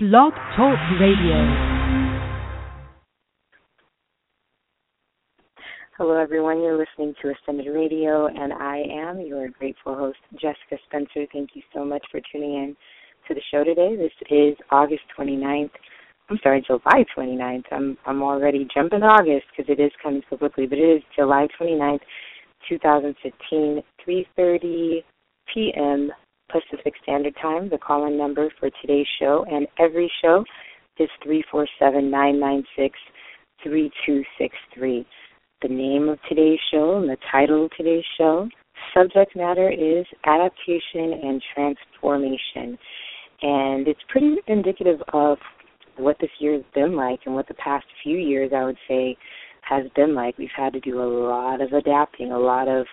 Blog Talk Radio. Hello, everyone. You're listening to Ascended Radio, and I am your grateful host, Jessica Spencer. Thank you so much for tuning in to the show today. This is August 29th. I'm sorry, July 29th. I'm I'm already jumping August because it is coming so quickly, but it is July 29th, 2015, 3:30 p.m. Pacific Standard Time. The call in number for today's show and every show is 347 996 3263. The name of today's show and the title of today's show, subject matter is adaptation and transformation. And it's pretty indicative of what this year has been like and what the past few years, I would say, has been like. We've had to do a lot of adapting, a lot of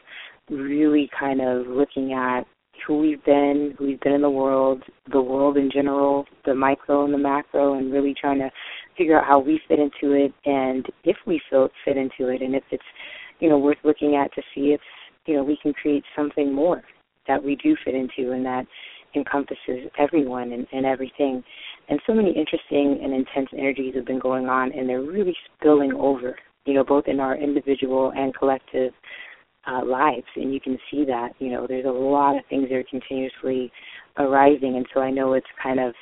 really kind of looking at who we've been, who we've been in the world, the world in general, the micro and the macro, and really trying to figure out how we fit into it and if we feel fit into it and if it's, you know, worth looking at to see if, you know, we can create something more that we do fit into and that encompasses everyone and, and everything. And so many interesting and intense energies have been going on and they're really spilling over, you know, both in our individual and collective uh, lives, and you can see that. You know, there's a lot of things that are continuously arising, and so I know it's kind of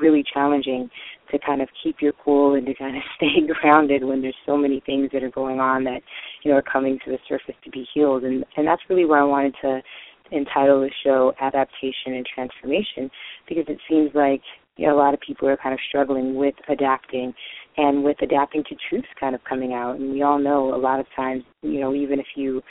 really challenging to kind of keep your cool and to kind of stay grounded when there's so many things that are going on that you know are coming to the surface to be healed, and and that's really why I wanted to entitle the show "Adaptation and Transformation" because it seems like you know, a lot of people are kind of struggling with adapting and with adapting to truths kind of coming out. And we all know a lot of times, you know, even if you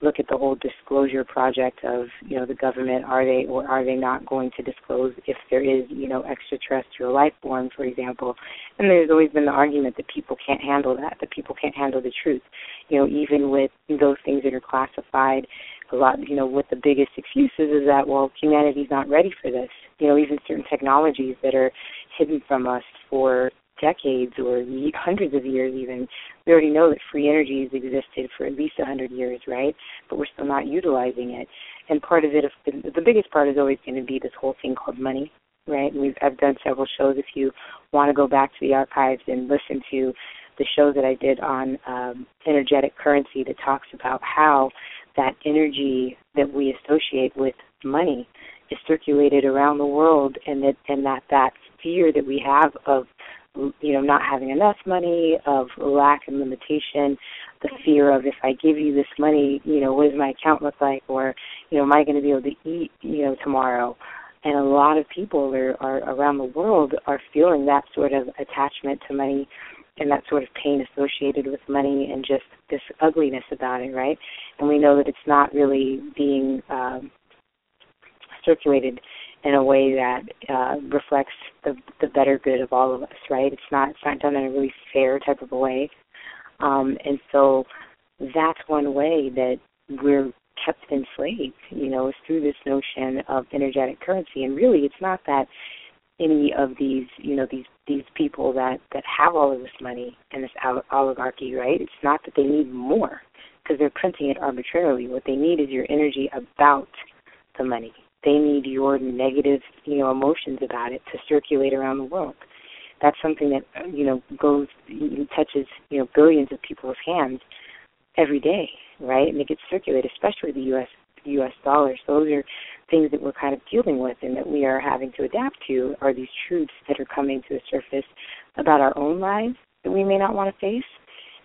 look at the whole disclosure project of, you know, the government, are they or are they not going to disclose if there is, you know, extraterrestrial life form, for example. And there's always been the argument that people can't handle that, that people can't handle the truth. You know, even with those things that are classified a lot, you know, what the biggest excuses is that, well, humanity's not ready for this. You know, even certain technologies that are hidden from us for decades or hundreds of years even, we already know that free energy has existed for at least a hundred years, right? But we're still not utilizing it. And part of it, the biggest part is always going to be this whole thing called money, right? And we've I've done several shows. If you want to go back to the archives and listen to the show that I did on um, energetic currency that talks about how that energy that we associate with money is circulated around the world and that and that that fear that we have of you know not having enough money of lack and limitation the fear of if i give you this money you know what does my account look like or you know am i going to be able to eat you know tomorrow and a lot of people are, are around the world are feeling that sort of attachment to money and that sort of pain associated with money and just this ugliness about it, right? And we know that it's not really being um, circulated in a way that uh, reflects the the better good of all of us, right? It's not it's not done in a really fair type of a way, um, and so that's one way that we're kept enslaved, you know, is through this notion of energetic currency. And really, it's not that any of these, you know, these these people that that have all of this money and this oligarchy, right? It's not that they need more because they're printing it arbitrarily. What they need is your energy about the money. They need your negative, you know, emotions about it to circulate around the world. That's something that uh, you know goes touches you know billions of people's hands every day, right? And it gets circulated, especially the U.S. U.S. dollar. So those are things that we're kind of dealing with and that we are having to adapt to are these truths that are coming to the surface about our own lives that we may not want to face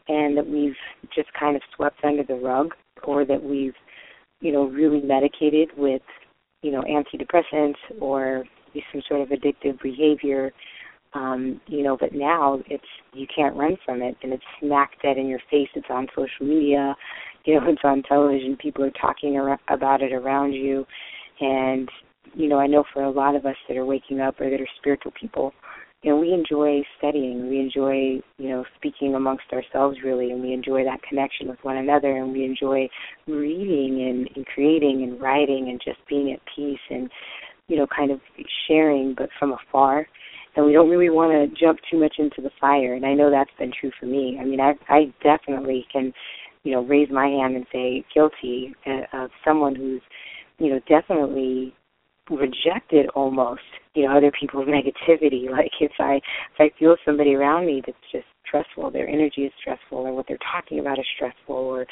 and that we've just kind of swept under the rug or that we've, you know, really medicated with, you know, antidepressants or some sort of addictive behavior. Um, you know, but now it's you can't run from it and it's smack dead in your face. It's on social media, you know, it's on television. People are talking ar- about it around you and, you know, I know for a lot of us that are waking up or that are spiritual people, you know, we enjoy studying. We enjoy, you know, speaking amongst ourselves really, and we enjoy that connection with one another, and we enjoy reading and, and creating and writing and just being at peace and, you know, kind of sharing, but from afar. And we don't really want to jump too much into the fire. And I know that's been true for me. I mean, I I definitely can, you know, raise my hand and say guilty uh, of someone who's you know, definitely rejected almost, you know, other people's negativity. Like if I if I feel somebody around me that's just stressful, their energy is stressful, or what they're talking about is stressful, or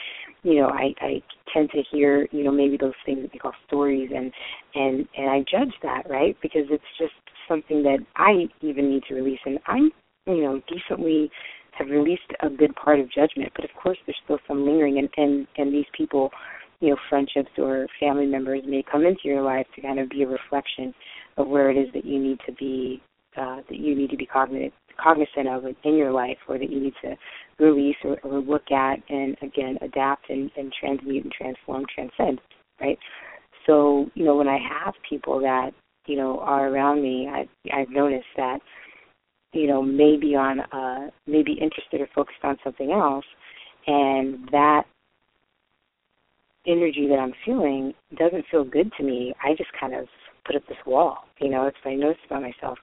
you know, I I tend to hear, you know, maybe those things that we call stories, and and and I judge that, right? Because it's just something that I even need to release, and I'm, you know, decently have released a good part of judgment, but of course there's still some lingering, and and and these people you know friendships or family members may come into your life to kind of be a reflection of where it is that you need to be uh, that you need to be cognizant cognizant of in your life or that you need to release or, or look at and again adapt and, and transmute and transform transcend right? So you know when i have people that you know are around me i i've noticed that you know maybe on uh maybe interested or focused on something else and that energy that I'm feeling doesn't feel good to me, I just kind of put up this wall. You know, it's I noticed about myself.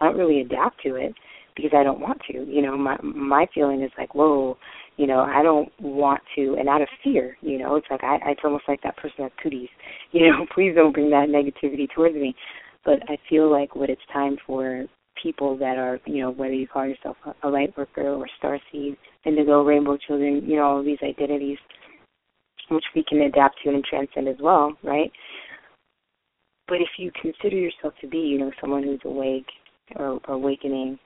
I don't really adapt to it because I don't want to. You know, my my feeling is like, whoa, you know, I don't want to, and out of fear, you know, it's like I, it's almost like that person has cooties. You know, please don't bring that negativity towards me. But I feel like what it's time for people that are, you know, whether you call yourself a light worker or star seed, indigo, rainbow children, you know, all these identities which we can adapt to and transcend as well, right? But if you consider yourself to be, you know, someone who's awake or, awakening,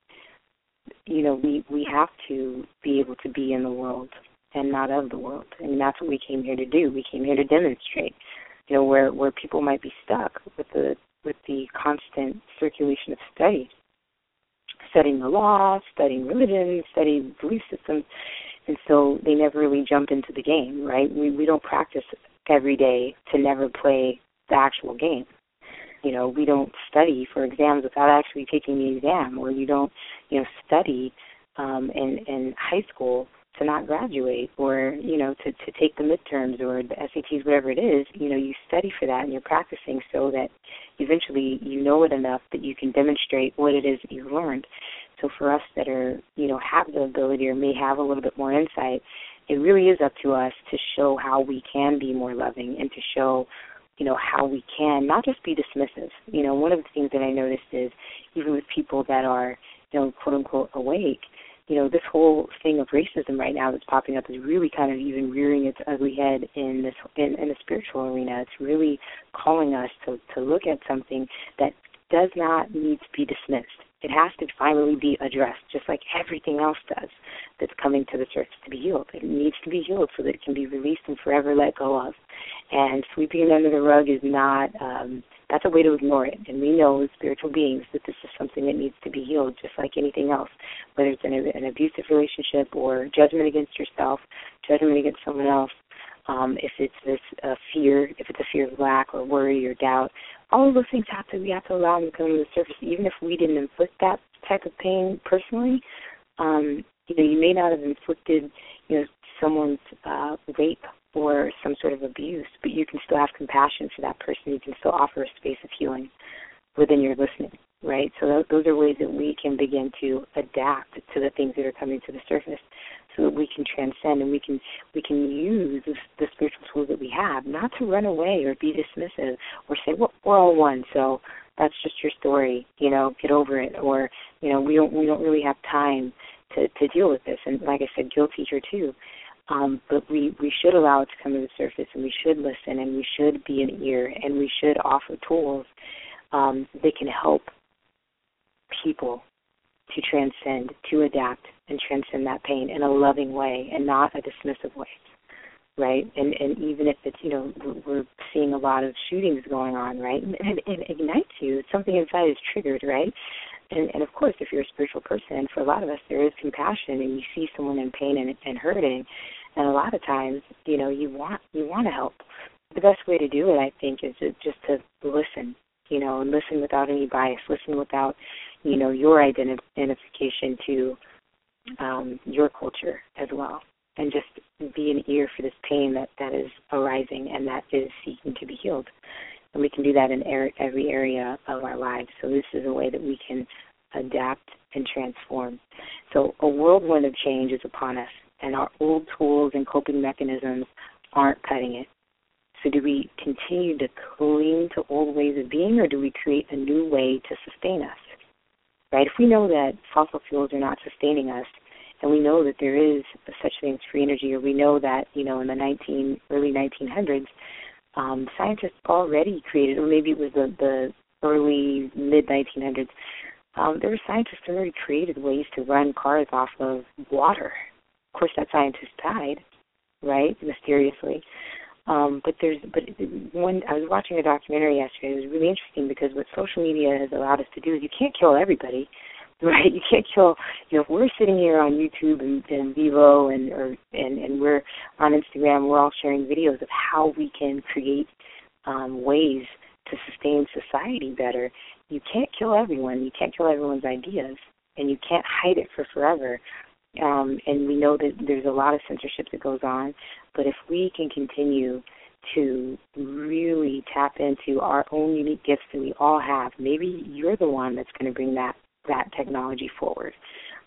you know, we we have to be able to be in the world and not of the world. Mean, that's what we came here to do. We came here to demonstrate, you know, where where people might be stuck with the with the constant circulation of study, studying the law, studying religion, studying belief systems, and so they never really jump into the game, right? We we don't practice every day to never play the actual game. You know, we don't study for exams without actually taking the exam, or you don't, you know, study um, in in high school to not graduate, or you know, to to take the midterms or the SATs, whatever it is. You know, you study for that and you're practicing so that eventually you know it enough that you can demonstrate what it is that you've learned. So for us that are, you know, have the ability or may have a little bit more insight, it really is up to us to show how we can be more loving and to show, you know, how we can not just be dismissive. You know, one of the things that I noticed is even with people that are, you know, quote unquote awake, you know, this whole thing of racism right now that's popping up is really kind of even rearing its ugly head in this in, in the spiritual arena. It's really calling us to to look at something that does not need to be dismissed it has to finally be addressed, just like everything else does that's coming to the surface to be healed. It needs to be healed so that it can be released and forever let go of. And sweeping it under the rug is not, um, that's a way to ignore it. And we know as spiritual beings that this is something that needs to be healed, just like anything else, whether it's an, an abusive relationship or judgment against yourself, judgment against someone else, um, if it's this uh, fear, if it's a fear of lack or worry or doubt, all of those things have to we have to allow them to come to the surface, even if we didn't inflict that type of pain personally. Um, you know, you may not have inflicted, you know, someone's uh, rape or some sort of abuse, but you can still have compassion for that person. You can still offer a space of healing within your listening, right? So those are ways that we can begin to adapt to the things that are coming to the surface so that we can transcend and we can we can use the, the spiritual tools that we have, not to run away or be dismissive or say well, we're all one, so that's just your story, you know, get over it, or you know we don't we don't really have time to to deal with this. And like I said, guilt teacher too. Um, but we, we should allow it to come to the surface and we should listen and we should be an ear and we should offer tools um, that can help people to transcend, to adapt, and transcend that pain in a loving way and not a dismissive way, right? And and even if it's you know we're seeing a lot of shootings going on, right? And, and it ignites you. Something inside is triggered, right? And and of course, if you're a spiritual person, for a lot of us, there is compassion, and you see someone in pain and, and hurting, and a lot of times, you know, you want you want to help. The best way to do it, I think, is to, just to listen, you know, and listen without any bias, listen without you know your identification to um, your culture as well, and just be an ear for this pain that that is arising and that is seeking to be healed. And we can do that in er- every area of our lives. So this is a way that we can adapt and transform. So a whirlwind of change is upon us, and our old tools and coping mechanisms aren't cutting it. So do we continue to cling to old ways of being, or do we create a new way to sustain us? Right? If we know that fossil fuels are not sustaining us, and we know that there is such thing as free energy, or we know that you know in the 19 early 1900s, um, scientists already created, or maybe it was the, the early mid 1900s, um, there were scientists who already created ways to run cars off of water. Course, that scientist died, right, mysteriously. Um, but there's, but when I was watching a documentary yesterday, it was really interesting because what social media has allowed us to do is you can't kill everybody, right? You can't kill. You know, if we're sitting here on YouTube and, and Vevo and or and and we're on Instagram, we're all sharing videos of how we can create um, ways to sustain society better. You can't kill everyone. You can't kill everyone's ideas, and you can't hide it for forever. Um, and we know that there's a lot of censorship that goes on, but if we can continue to really tap into our own unique gifts that we all have, maybe you're the one that's going to bring that that technology forward.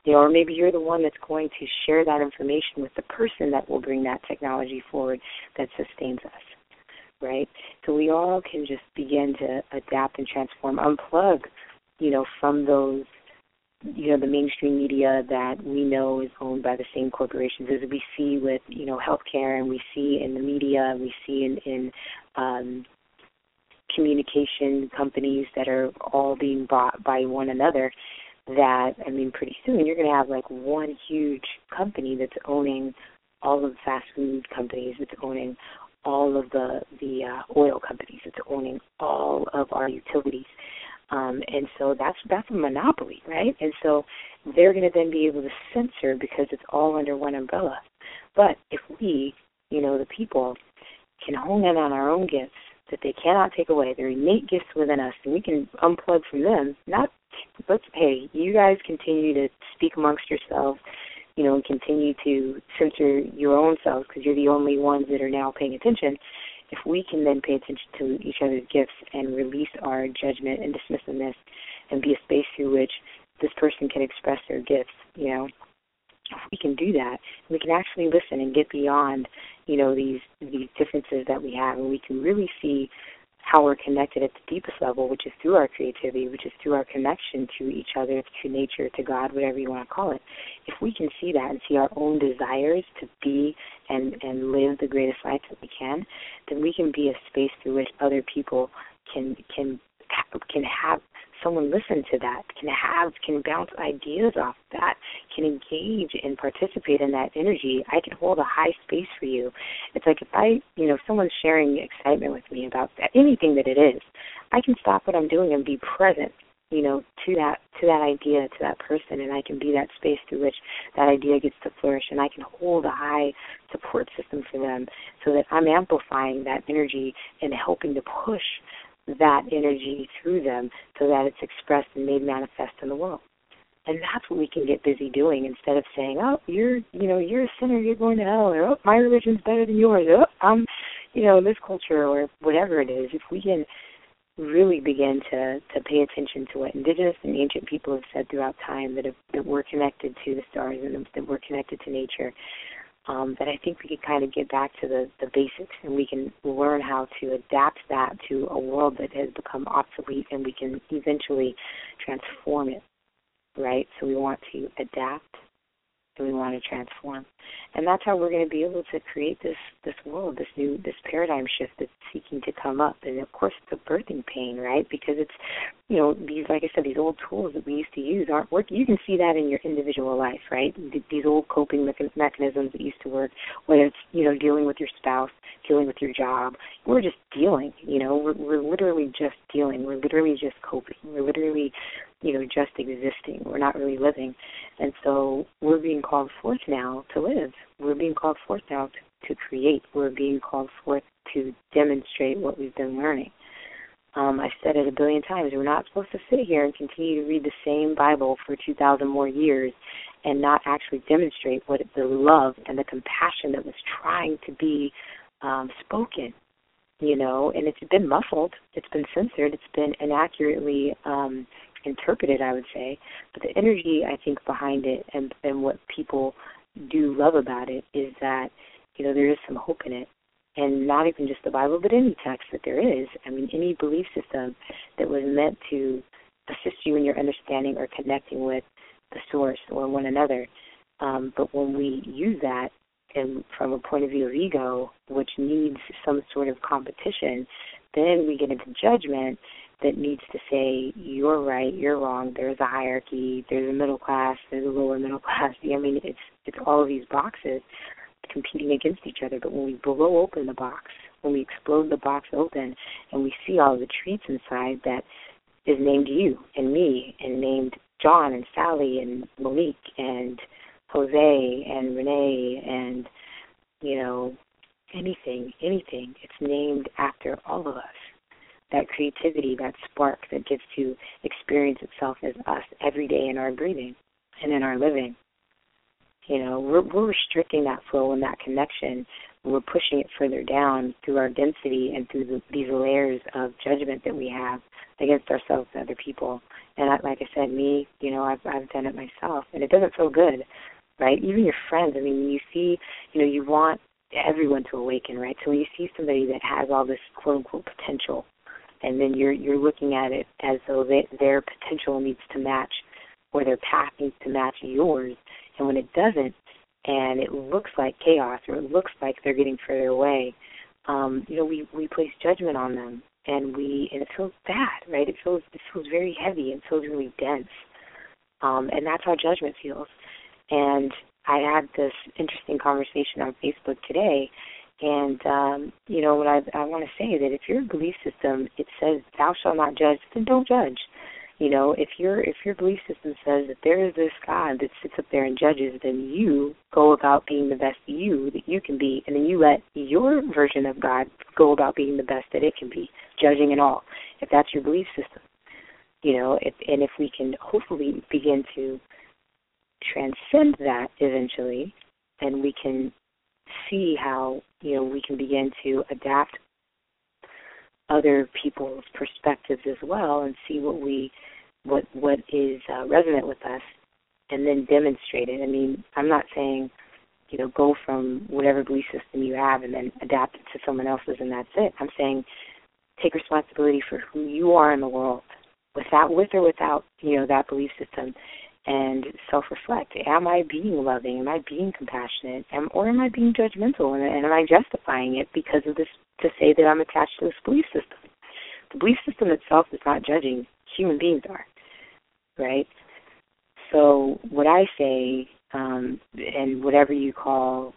You know, or maybe you're the one that's going to share that information with the person that will bring that technology forward that sustains us. Right? So we all can just begin to adapt and transform, unplug, you know, from those you know the mainstream media that we know is owned by the same corporations as we see with you know healthcare and we see in the media we see in in um communication companies that are all being bought by one another that I mean pretty soon you're going to have like one huge company that's owning all of the fast food companies that's owning all of the the uh, oil companies that's owning all of our utilities um, and so that's that's a monopoly, right? And so they're going to then be able to censor because it's all under one umbrella. But if we, you know, the people, can hone in on our own gifts that they cannot take away, their innate gifts within us, and we can unplug from them. Not let's hey, you guys continue to speak amongst yourselves, you know, and continue to censor your own selves because you're the only ones that are now paying attention if we can then pay attention to each other's gifts and release our judgment and dismissiveness and be a space through which this person can express their gifts, you know, if we can do that, we can actually listen and get beyond, you know, these these differences that we have, and we can really see how we're connected at the deepest level, which is through our creativity, which is through our connection to each other, to nature, to God, whatever you want to call it. If we can see that and see our own desires to be and and live the greatest life that we can, then we can be a space through which other people can can can have someone listen to that, can have, can bounce ideas off that, can engage and participate in that energy, I can hold a high space for you. It's like if I, you know, someone's sharing excitement with me about that, anything that it is, I can stop what I'm doing and be present you know to that to that idea to that person and i can be that space through which that idea gets to flourish and i can hold a high support system for them so that i'm amplifying that energy and helping to push that energy through them so that it's expressed and made manifest in the world. And that's what we can get busy doing instead of saying, "Oh, you're, you know, you're a sinner, you're going to hell," or "Oh, my religion's better than yours," "Oh, I'm, you know, this culture," or whatever it is. If we can really begin to to pay attention to what indigenous and ancient people have said throughout time that have, that we're connected to the stars and that we're connected to nature, um, that I think we can kind of get back to the, the basics and we can learn how to adapt that to a world that has become obsolete and we can eventually transform it, right? So we want to adapt we want to transform. And that's how we're going to be able to create this this world, this new this paradigm shift that's seeking to come up. And of course, the birthing pain, right? Because it's you know these like I said, these old tools that we used to use aren't working. You can see that in your individual life, right? These old coping mechanisms that used to work, whether it's you know dealing with your spouse, dealing with your job. We're just dealing. You know, we're, we're literally just dealing. We're literally just coping. We're literally you know just existing. We're not really living, and so we're being called forth now to live we're being called forth now to, to create. We're being called forth to demonstrate what we've been learning. Um, I've said it a billion times. We're not supposed to sit here and continue to read the same Bible for 2,000 more years and not actually demonstrate what the love and the compassion that was trying to be um, spoken. You know, and it's been muffled. It's been censored. It's been inaccurately um, interpreted, I would say. But the energy, I think, behind it and and what people do love about it is that you know there is some hope in it and not even just the Bible, but any text that there is. I mean, any belief system that was meant to assist you in your understanding or connecting with the source or one another. Um, but when we use that and from a point of view of ego, which needs some sort of competition, then we get into judgment that needs to say you're right, you're wrong. There's a hierarchy. There's a middle class. There's a lower middle class. I mean, it's it's all of these boxes competing against each other. But when we blow open the box, when we explode the box open, and we see all the treats inside that is named you and me, and named John and Sally and Monique and Jose and Renee and you know anything, anything. It's named after all of us. That creativity, that spark that gets to experience itself as us every day in our breathing and in our living. You know, we're, we're restricting that flow and that connection. We're pushing it further down through our density and through the, these layers of judgment that we have against ourselves and other people. And I, like I said, me, you know, I've I've done it myself, and it doesn't feel good, right? Even your friends. I mean, when you see, you know, you want everyone to awaken, right? So when you see somebody that has all this quote unquote potential, and then you're you're looking at it as though they, their potential needs to match, or their path needs to match yours, and when it doesn't, and it looks like chaos, or it looks like they're getting further away, um, you know, we we place judgment on them, and we and it feels bad, right? It feels it feels very heavy, it feels really dense, um, and that's how judgment feels. And I had this interesting conversation on Facebook today, and um, you know what I I want to say that if your belief system it says thou shalt not judge, then don't judge. You know, if your if your belief system says that there is this God that sits up there and judges, then you go about being the best you that you can be, and then you let your version of God go about being the best that it can be, judging and all. If that's your belief system, you know, if, and if we can hopefully begin to transcend that eventually, then we can see how you know we can begin to adapt other people's perspectives as well and see what we what what is uh, resonant with us and then demonstrate it. I mean, I'm not saying you know go from whatever belief system you have and then adapt it to someone else's and that's it. I'm saying take responsibility for who you are in the world, without with or without you know that belief system, and self reflect. Am I being loving? Am I being compassionate? Am, or am I being judgmental? And, and am I justifying it because of this to say that I'm attached to this belief system? The belief system itself is not judging. Human beings are, right? So what I say, um, and whatever you call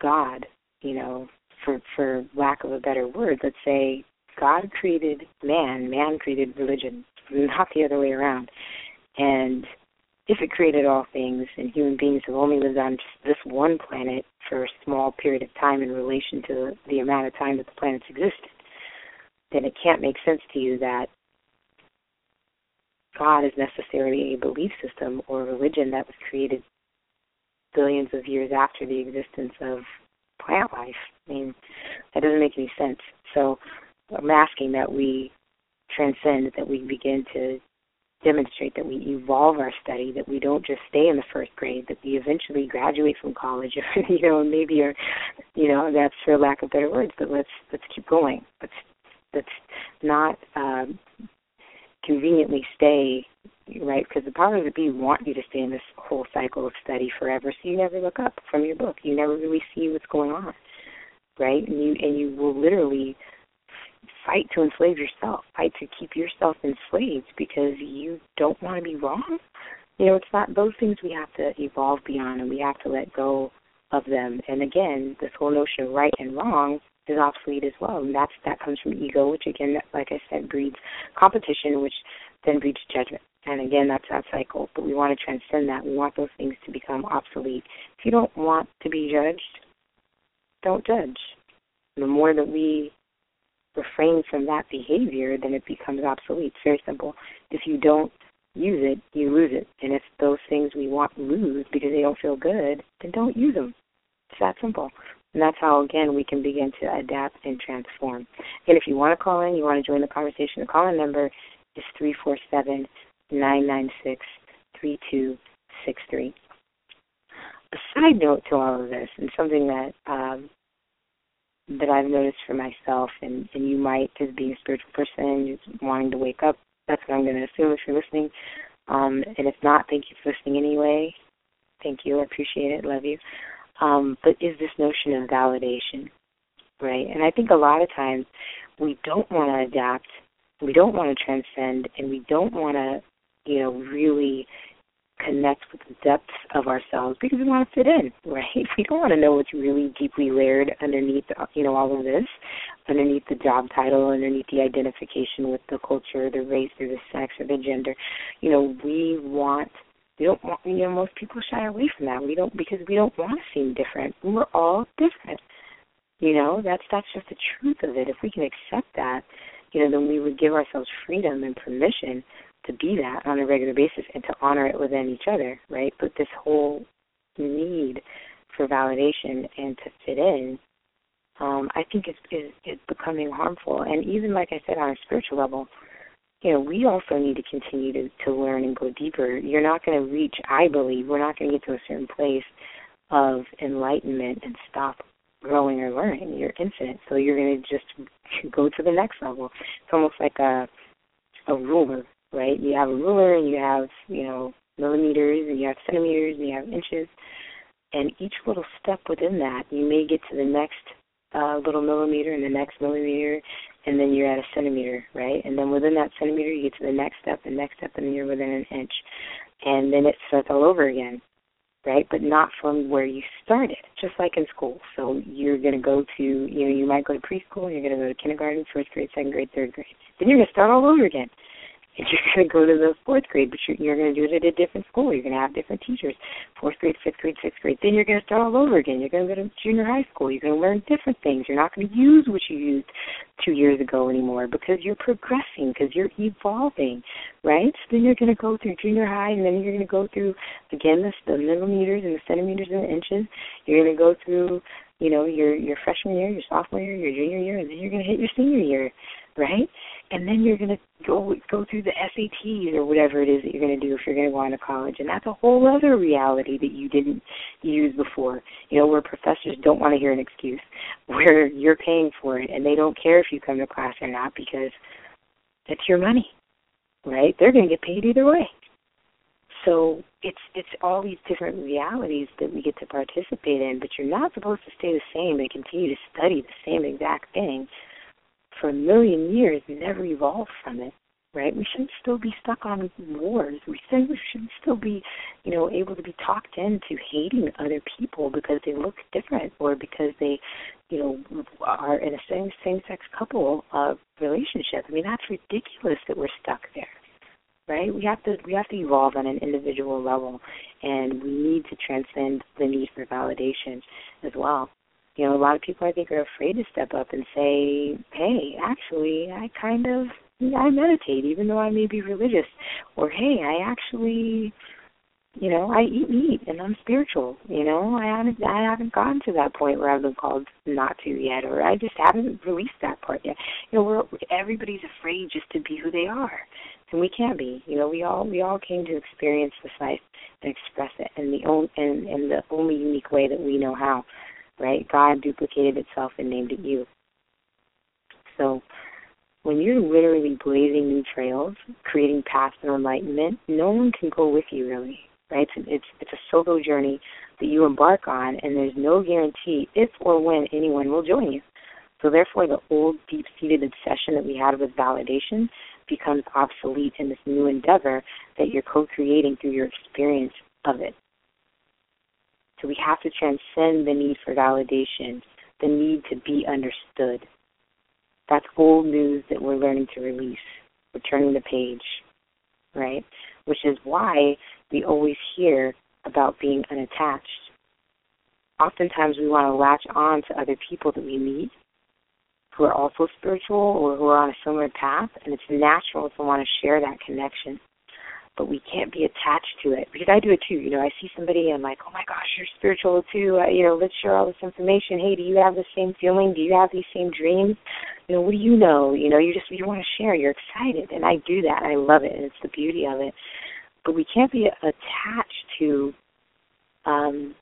God, you know, for for lack of a better word, let's say God created man, man created religion, not the other way around. And if it created all things and human beings have only lived on this one planet for a small period of time in relation to the amount of time that the planets existed, then it can't make sense to you that God is necessarily a belief system or religion that was created billions of years after the existence of plant life. I mean, that doesn't make any sense. So I'm asking that we transcend, that we begin to demonstrate that we evolve our study, that we don't just stay in the first grade, that we eventually graduate from college, you know, maybe or you know, that's for lack of better words, but let's let's keep going. Let's let's not um conveniently stay right because the powers that be want you to stay in this whole cycle of study forever so you never look up from your book you never really see what's going on right and you and you will literally fight to enslave yourself, fight to keep yourself enslaved because you don't want to be wrong. You know, it's not those things we have to evolve beyond and we have to let go of them. And again, this whole notion of right and wrong is obsolete as well. And that's that comes from ego, which again, like I said, breeds competition, which then breeds judgment. And again, that's that cycle. But we want to transcend that. We want those things to become obsolete. If you don't want to be judged, don't judge. The more that we refrain from that behavior, then it becomes obsolete. It's very simple. If you don't use it, you lose it. And if those things we want lose because they don't feel good, then don't use them. It's that simple. And that's how, again, we can begin to adapt and transform. And if you want to call in, you want to join the conversation, the call in number is 347 996 3263. A side note to all of this, and something that um, that I've noticed for myself, and and you might, as being a spiritual person, just wanting to wake up. That's what I'm going to assume if you're listening. Um, and if not, thank you for listening anyway. Thank you. I appreciate it. Love you. Um, but is this notion of validation, right? And I think a lot of times we don't want to adapt, we don't want to transcend, and we don't want to, you know, really connect with the depths of ourselves because we want to fit in, right? We don't want to know what's really deeply layered underneath, you know, all of this, underneath the job title, underneath the identification with the culture, the race, or the sex, or the gender. You know, we want. We don't want. You know, most people shy away from that. We don't because we don't want to seem different. We're all different. You know, that's that's just the truth of it. If we can accept that, you know, then we would give ourselves freedom and permission to be that on a regular basis and to honor it within each other, right? But this whole need for validation and to fit in, um, I think is, is is becoming harmful. And even like I said, on a spiritual level, you know, we also need to continue to to learn and go deeper. You're not going to reach, I believe, we're not going to get to a certain place of enlightenment and stop growing or learning. You're infinite, so you're going to just go to the next level. It's almost like a a ruler, right? You have a ruler and you have, you know, millimeters and you have centimeters and you have inches. And each little step within that, you may get to the next uh, little millimeter and the next millimeter, and then you're at a centimeter, right? And then within that centimeter, you get to the next step, the next step, and then you're within an inch. And then it starts all over again, right? But not from where you started, just like in school. So you're going to go to, you know, you might go to preschool, you're going to go to kindergarten, first grade, second grade, third grade. Then you're going to start all over again and you're going to go to the fourth grade, but you're, you're going to do it at a different school. You're going to have different teachers, fourth grade, fifth grade, sixth grade. Then you're going to start all over again. You're going to go to junior high school. You're going to learn different things. You're not going to use what you used two years ago anymore because you're progressing, because you're evolving, right? So then you're going to go through junior high, and then you're going to go through again the, the millimeters and the centimeters and the inches. You're going to go through, you know, your your freshman year, your sophomore year, your junior year, and then you're going to hit your senior year, right? And then you're going to go go through the SATs or whatever it is that you're going to do if you're going to go on to college, and that's a whole other reality that you didn't use before. You know, where professors don't want to hear an excuse, where you're paying for it, and they don't care if you come to class or not because that's your money, right? They're going to get paid either way. So it's it's all these different realities that we get to participate in, but you're not supposed to stay the same and continue to study the same exact thing for a million years and never evolved from it, right? We shouldn't still be stuck on wars. We should we should still be, you know, able to be talked into hating other people because they look different or because they, you know, are in a same same sex couple uh, relationship. I mean, that's ridiculous that we're stuck there right? We have to we have to evolve on an individual level, and we need to transcend the need for validation as well you know, a lot of people I think are afraid to step up and say, "Hey, actually, I kind of I meditate, even though I may be religious," or "Hey, I actually, you know, I eat meat and I'm spiritual." You know, I haven't I haven't gotten to that point where I've been called not to yet, or I just haven't released that part yet. You know, we're everybody's afraid just to be who they are, and we can't be. You know, we all we all came to experience this life and express it in the only in, in the only unique way that we know how right? God duplicated itself and named it you. So when you're literally blazing new trails, creating paths of enlightenment, no one can go with you really, right? It's, it's it's a solo journey that you embark on, and there's no guarantee if or when anyone will join you. So therefore, the old deep-seated obsession that we had with validation becomes obsolete in this new endeavor that you're co-creating through your experience of it. So we have to transcend the need for validation, the need to be understood. That's old news that we're learning to release. We're turning the page, right? Which is why we always hear about being unattached. Oftentimes we want to latch on to other people that we meet who are also spiritual or who are on a similar path, and it's natural to want to share that connection but we can't be attached to it because I do it too. You know, I see somebody and I'm like, oh my gosh, you're spiritual too. Uh, you know, let's share all this information. Hey, do you have the same feeling? Do you have these same dreams? You know, what do you know? You know, you just you want to share. You're excited, and I do that. I love it, and it's the beauty of it. But we can't be attached to, um,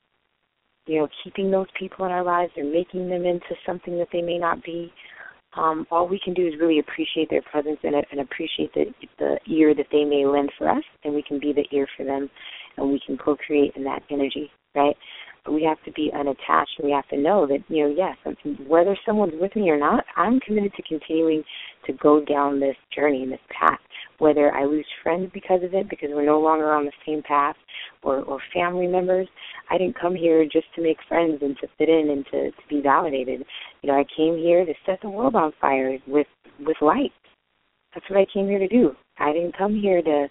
you know, keeping those people in our lives or making them into something that they may not be. Um, all we can do is really appreciate their presence it and appreciate the, the ear that they may lend for us, and we can be the ear for them, and we can co-create in that energy, right? But we have to be unattached, and we have to know that, you know, yes, whether someone's with me or not, I'm committed to continuing to go down this journey and this path whether I lose friends because of it, because we're no longer on the same path, or, or family members. I didn't come here just to make friends and to fit in and to, to be validated. You know, I came here to set the world on fire with with light. That's what I came here to do. I didn't come here to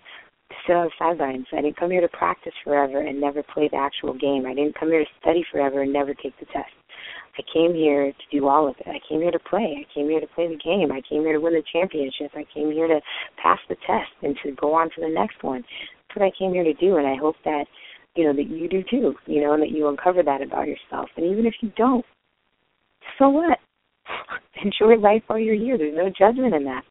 sit on the sidelines. I didn't come here to practice forever and never play the actual game. I didn't come here to study forever and never take the test. I came here to do all of it. I came here to play. I came here to play the game. I came here to win the championship. I came here to pass the test and to go on to the next one. That's what I came here to do, and I hope that you know that you do too. You know, and that you uncover that about yourself. And even if you don't, so what? Enjoy life while you're here. There's no judgment in that.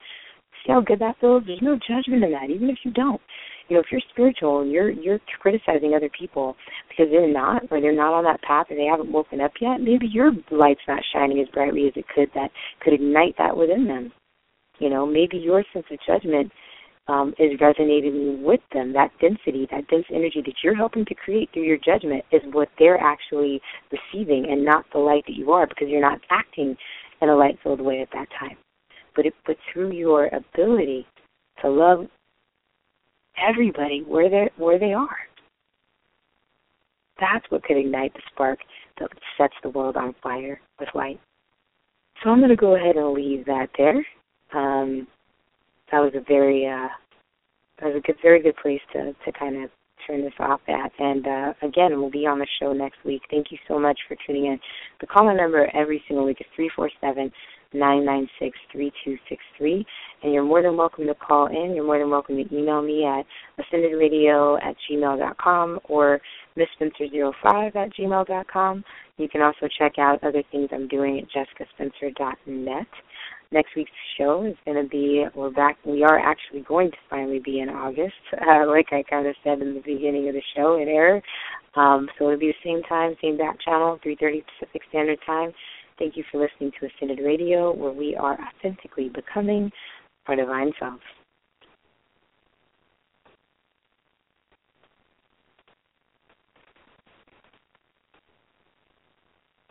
See how good that feels? There's no judgment in that, even if you don't you know, if you're spiritual and you're you're criticizing other people because they're not or they're not on that path or they haven't woken up yet, maybe your light's not shining as brightly as it could that could ignite that within them. You know, maybe your sense of judgment um, is resonating with them. That density, that dense energy that you're helping to create through your judgment is what they're actually receiving and not the light that you are because you're not acting in a light filled way at that time. But it but through your ability to love everybody where they where they are. That's what could ignite the spark that sets the world on fire with light. So I'm going to go ahead and leave that there. Um, that was a very uh, that was a good, very good place to to kind of turn this off at. And uh, again, we'll be on the show next week. Thank you so much for tuning in. The call number every single week is three four seven nine nine six three two six three. And you're more than welcome to call in. You're more than welcome to email me at ascendedradio at gmail dot com or missspencer05 at gmail dot com. You can also check out other things I'm doing at jessicaspencer.net. Next week's show is going to be we're back. We are actually going to finally be in August, uh, like I kind of said in the beginning of the show. in aired, um, so it'll be the same time, same back channel, 3:30 Pacific Standard Time. Thank you for listening to Ascended Radio, where we are authentically becoming our divine selves.